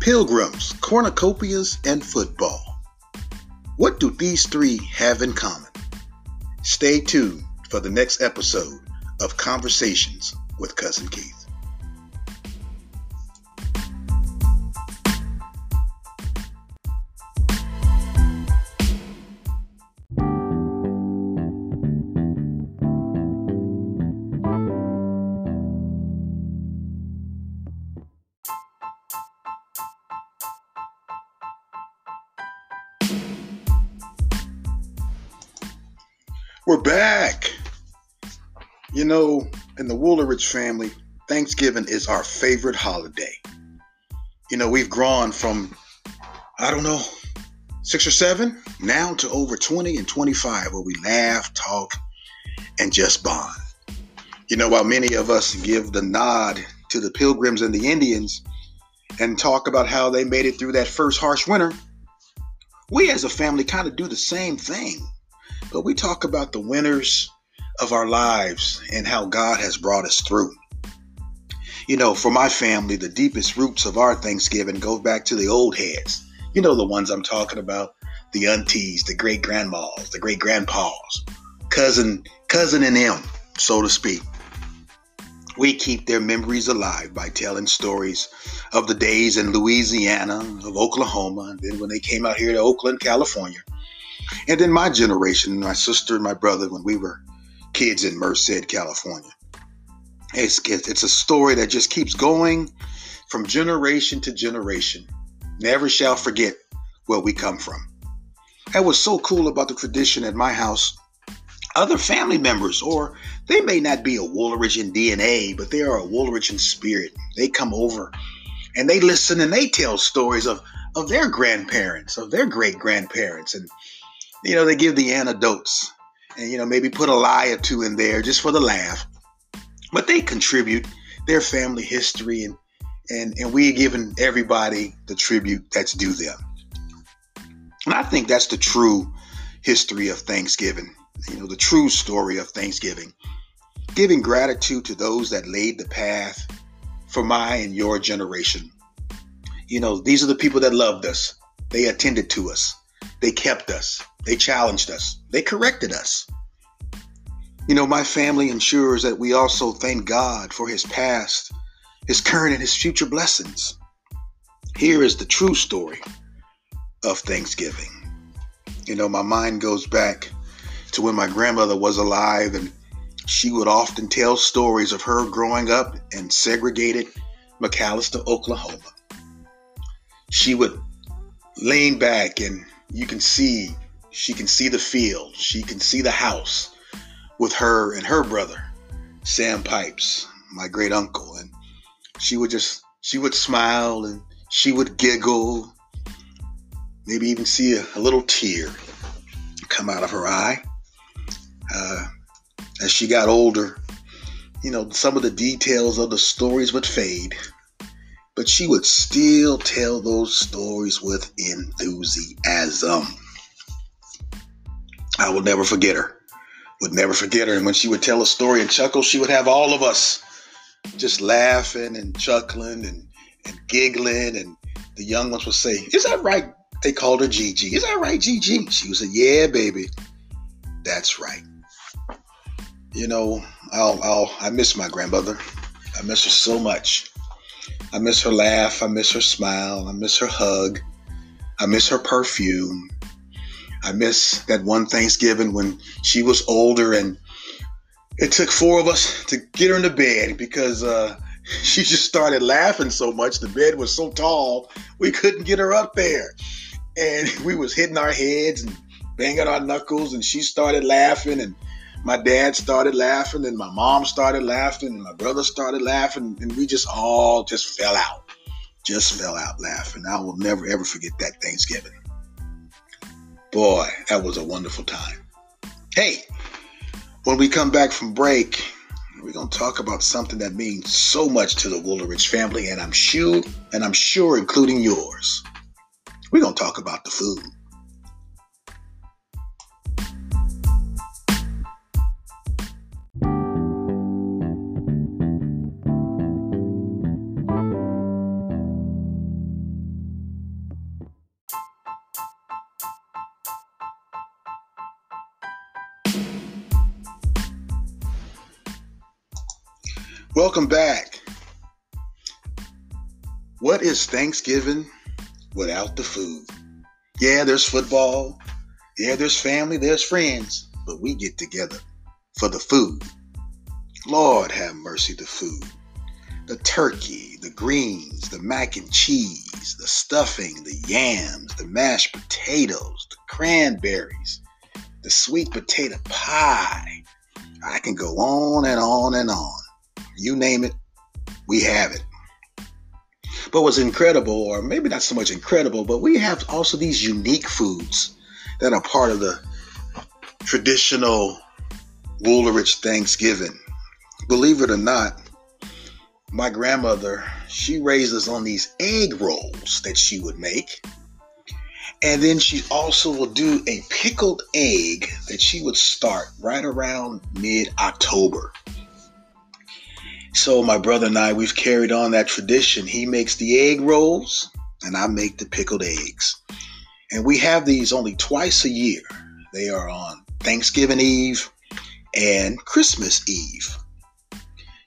Pilgrims, cornucopias, and football. What do these three have in common? Stay tuned for the next episode of Conversations with Cousin Keith. We're back. You know, in the Woolrich family, Thanksgiving is our favorite holiday. You know, we've grown from, I don't know, six or seven, now to over 20 and 25, where we laugh, talk, and just bond. You know, while many of us give the nod to the Pilgrims and the Indians and talk about how they made it through that first harsh winter, we as a family kind of do the same thing but we talk about the winners of our lives and how God has brought us through. You know, for my family, the deepest roots of our Thanksgiving go back to the old heads. You know, the ones I'm talking about the aunties, the great grandmas, the great grandpas, cousin, cousin and them, so to speak. We keep their memories alive by telling stories of the days in Louisiana, of Oklahoma, and then when they came out here to Oakland, California, and in my generation, my sister and my brother, when we were kids in Merced, California. It's, it's a story that just keeps going from generation to generation. Never shall forget where we come from. That was so cool about the tradition at my house. Other family members, or they may not be a Woolrich in DNA, but they are a Woolrich in spirit. They come over and they listen and they tell stories of, of their grandparents, of their great grandparents, and you know, they give the anecdotes and, you know, maybe put a lie or two in there just for the laugh. But they contribute their family history and, and, and we're giving everybody the tribute that's due them. And I think that's the true history of Thanksgiving, you know, the true story of Thanksgiving. Giving gratitude to those that laid the path for my and your generation. You know, these are the people that loved us. They attended to us. They kept us. They challenged us. They corrected us. You know, my family ensures that we also thank God for his past, his current, and his future blessings. Here is the true story of Thanksgiving. You know, my mind goes back to when my grandmother was alive, and she would often tell stories of her growing up in segregated McAlester, Oklahoma. She would lean back and you can see she can see the field she can see the house with her and her brother sam pipes my great uncle. And she would just she would smile and she would giggle maybe even see a, a little tear come out of her eye. Uh, as she got older you know some of the details of the stories would fade but she would still tell those stories with enthusiasm. I will never forget her. Would never forget her. And when she would tell a story and chuckle, she would have all of us just laughing and chuckling and, and giggling. And the young ones would say, Is that right? They called her Gigi. Is that right, Gigi? She would say, Yeah, baby. That's right. You know, I'll, I'll, I miss my grandmother. I miss her so much. I miss her laugh. I miss her smile. I miss her hug. I miss her perfume. I miss that one Thanksgiving when she was older and it took four of us to get her into bed because uh, she just started laughing so much. The bed was so tall, we couldn't get her up there. And we was hitting our heads and banging our knuckles and she started laughing and my dad started laughing and my mom started laughing and my brother started laughing and we just all just fell out. Just fell out laughing. I will never ever forget that thanksgiving. Boy that was a wonderful time. Hey when we come back from break we're going to talk about something that means so much to the Woolrich family and i'm sure and i'm sure including yours. We're going to talk about the food Welcome back. What is Thanksgiving without the food? Yeah, there's football. Yeah, there's family, there's friends, but we get together for the food. Lord have mercy, the food. The turkey, the greens, the mac and cheese, the stuffing, the yams, the mashed potatoes, the cranberries, the sweet potato pie. I can go on and on and on. You name it, we have it. But what's incredible, or maybe not so much incredible, but we have also these unique foods that are part of the traditional Woolrich Thanksgiving. Believe it or not, my grandmother, she raised us on these egg rolls that she would make. And then she also will do a pickled egg that she would start right around mid October. So my brother and I, we've carried on that tradition. He makes the egg rolls, and I make the pickled eggs. And we have these only twice a year. They are on Thanksgiving Eve and Christmas Eve.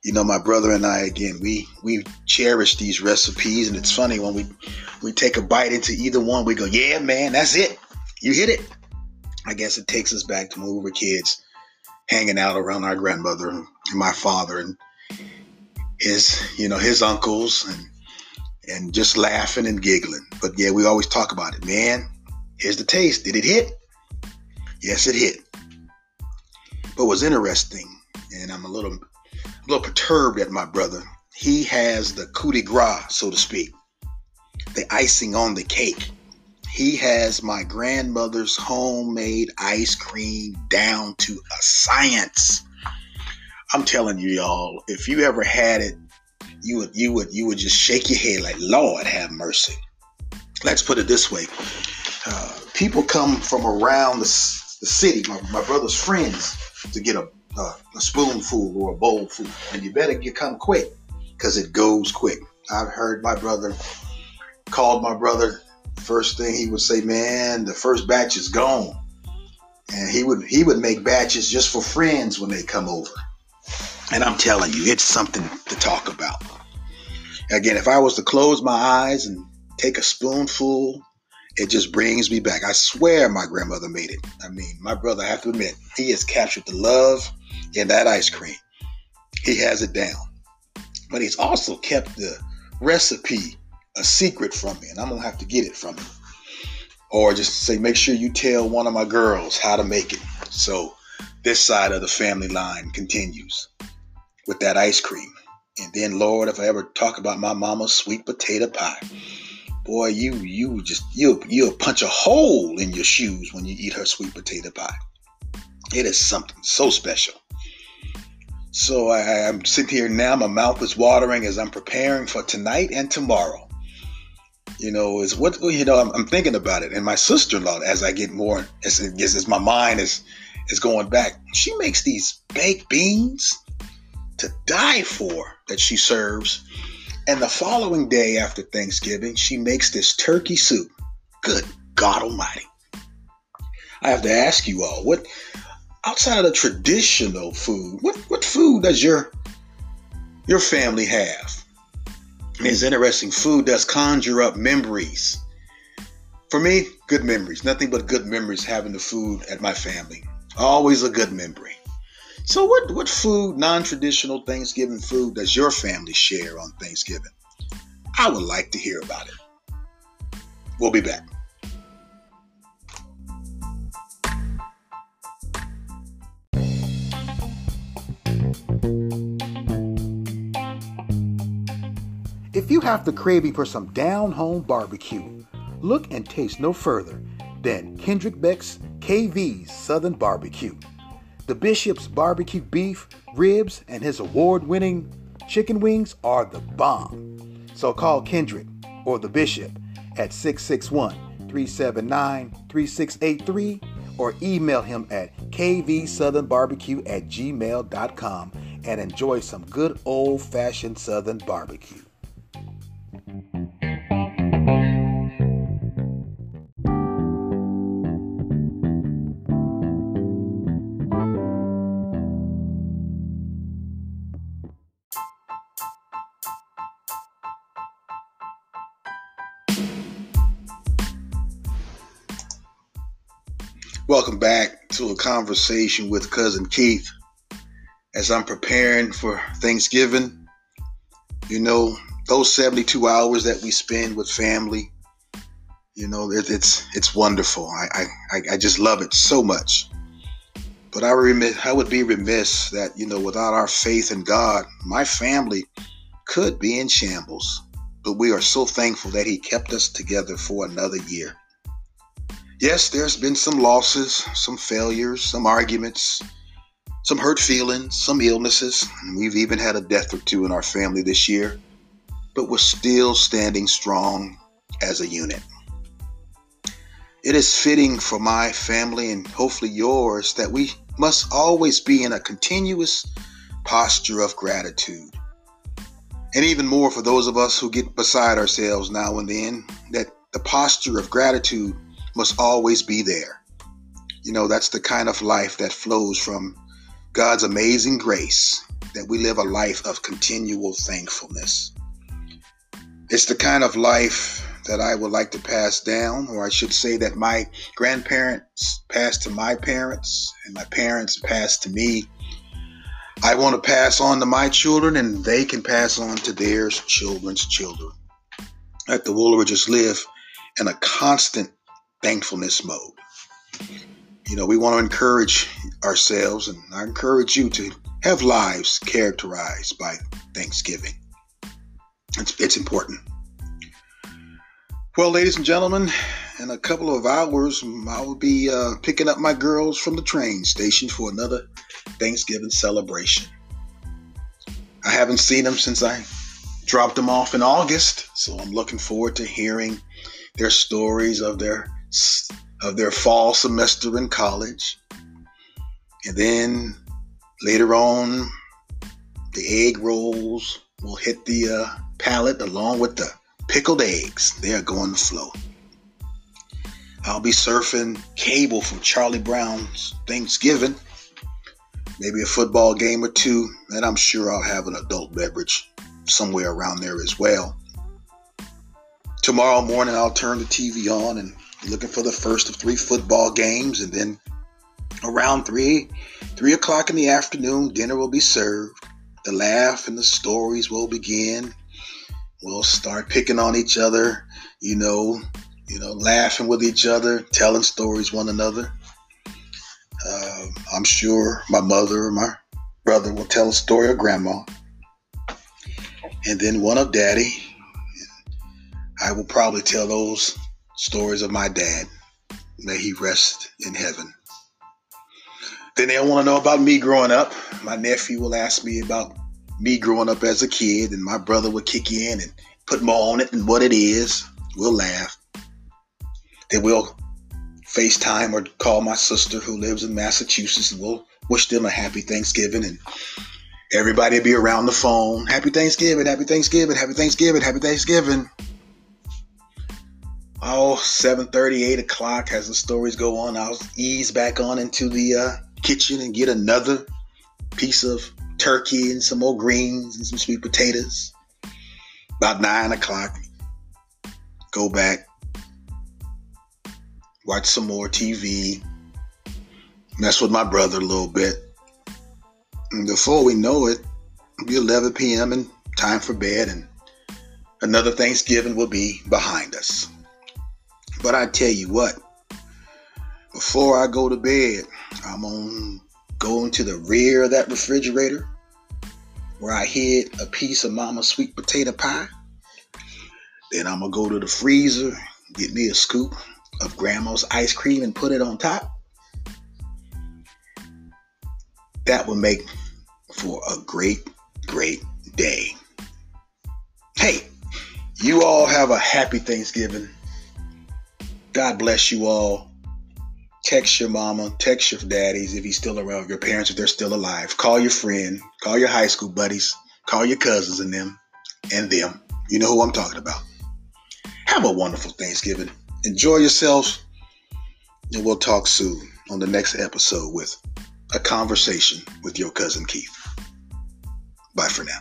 You know, my brother and I again, we we cherish these recipes, and it's funny when we we take a bite into either one, we go, "Yeah, man, that's it. You hit it." I guess it takes us back to when we were kids, hanging out around our grandmother and my father, and his, you know, his uncles and and just laughing and giggling. But yeah, we always talk about it. Man, here's the taste. Did it hit? Yes, it hit. But what's interesting, and I'm a little a little perturbed at my brother, he has the coup de grace, so to speak, the icing on the cake. He has my grandmother's homemade ice cream down to a science. I'm telling you, y'all, if you ever had it, you would you would you would just shake your head like, Lord have mercy. Let's put it this way: uh, people come from around the, the city, my, my brother's friends, to get a, a, a spoonful or a bowl full, and you better get come quick because it goes quick. I've heard my brother called my brother. First thing he would say, "Man, the first batch is gone," and he would he would make batches just for friends when they come over. And I'm telling you, it's something to talk about. Again, if I was to close my eyes and take a spoonful, it just brings me back. I swear my grandmother made it. I mean, my brother, I have to admit, he has captured the love in that ice cream. He has it down. But he's also kept the recipe a secret from me, and I'm going to have to get it from him. Or just say, make sure you tell one of my girls how to make it. So this side of the family line continues with that ice cream. And then, Lord, if I ever talk about my mama's sweet potato pie, boy, you you just you you'll punch a hole in your shoes when you eat her sweet potato pie. It is something so special. So I, am sitting here now, my mouth is watering as I'm preparing for tonight and tomorrow. You know, is what you know. I'm, I'm thinking about it, and my sister-in-law, as I get more, as, as my mind is is going back, she makes these baked beans to die for that she serves. And the following day after Thanksgiving, she makes this turkey soup. Good God Almighty. I have to ask you all, what outside of the traditional food, what, what food does your your family have? It's interesting. Food does conjure up memories. For me, good memories. Nothing but good memories having the food at my family. Always a good memory. So, what, what food, non traditional Thanksgiving food, does your family share on Thanksgiving? I would like to hear about it. We'll be back. If you have the craving for some down home barbecue, look and taste no further than Kendrick Beck's KV's Southern Barbecue. The Bishop's barbecue beef, ribs, and his award winning chicken wings are the bomb. So call Kendrick or the Bishop at 661 379 3683 or email him at kvsouthernbarbecue at gmail.com and enjoy some good old fashioned Southern barbecue. Welcome back to a conversation with Cousin Keith. As I'm preparing for Thanksgiving, you know, those 72 hours that we spend with family, you know, it, it's it's wonderful. I, I I just love it so much. But I remiss, I would be remiss that you know, without our faith in God, my family could be in shambles. But we are so thankful that He kept us together for another year. Yes, there's been some losses, some failures, some arguments, some hurt feelings, some illnesses. We've even had a death or two in our family this year, but we're still standing strong as a unit. It is fitting for my family and hopefully yours that we must always be in a continuous posture of gratitude. And even more for those of us who get beside ourselves now and then, that the posture of gratitude must always be there. You know, that's the kind of life that flows from God's amazing grace, that we live a life of continual thankfulness. It's the kind of life that I would like to pass down, or I should say that my grandparents passed to my parents and my parents passed to me. I want to pass on to my children and they can pass on to their children's children. Let the Woolridges live in a constant thankfulness mode. You know, we want to encourage ourselves, and I encourage you to have lives characterized by Thanksgiving. It's, it's important. Well, ladies and gentlemen, in a couple of hours, I will be uh, picking up my girls from the train station for another Thanksgiving celebration. I haven't seen them since I dropped them off in August, so I'm looking forward to hearing their stories of their of their fall semester in college. And then later on, the egg rolls will hit the uh, palate along with the pickled eggs. They are going to flow. I'll be surfing cable from Charlie Brown's Thanksgiving, maybe a football game or two, and I'm sure I'll have an adult beverage somewhere around there as well. Tomorrow morning, I'll turn the TV on and looking for the first of three football games, and then around three, three o'clock in the afternoon, dinner will be served. The laugh and the stories will begin. We'll start picking on each other, you know, you know, laughing with each other, telling stories one another. Uh, I'm sure my mother or my brother will tell a story of grandma, and then one of daddy. I will probably tell those stories of my dad. May he rest in heaven. Then they'll want to know about me growing up. My nephew will ask me about me growing up as a kid, and my brother will kick in and put more on it than what it is. We'll laugh. Then we'll FaceTime or call my sister who lives in Massachusetts, and we'll wish them a happy Thanksgiving. And everybody will be around the phone. Happy Thanksgiving, happy Thanksgiving, happy Thanksgiving, happy Thanksgiving oh 7.30 8 o'clock as the stories go on i'll ease back on into the uh, kitchen and get another piece of turkey and some more greens and some sweet potatoes. About 9 o'clock go back watch some more tv mess with my brother a little bit. And before we know it it'll be 11 p.m and time for bed and another thanksgiving will be behind us but I tell you what, before I go to bed, I'm going to the rear of that refrigerator where I hid a piece of mama's sweet potato pie. Then I'm going to go to the freezer, get me a scoop of grandma's ice cream and put it on top. That would make for a great, great day. Hey, you all have a happy Thanksgiving. God bless you all. Text your mama, text your daddies if he's still around, your parents if they're still alive. Call your friend, call your high school buddies, call your cousins and them, and them. You know who I'm talking about. Have a wonderful Thanksgiving. Enjoy yourselves, and we'll talk soon on the next episode with a conversation with your cousin Keith. Bye for now.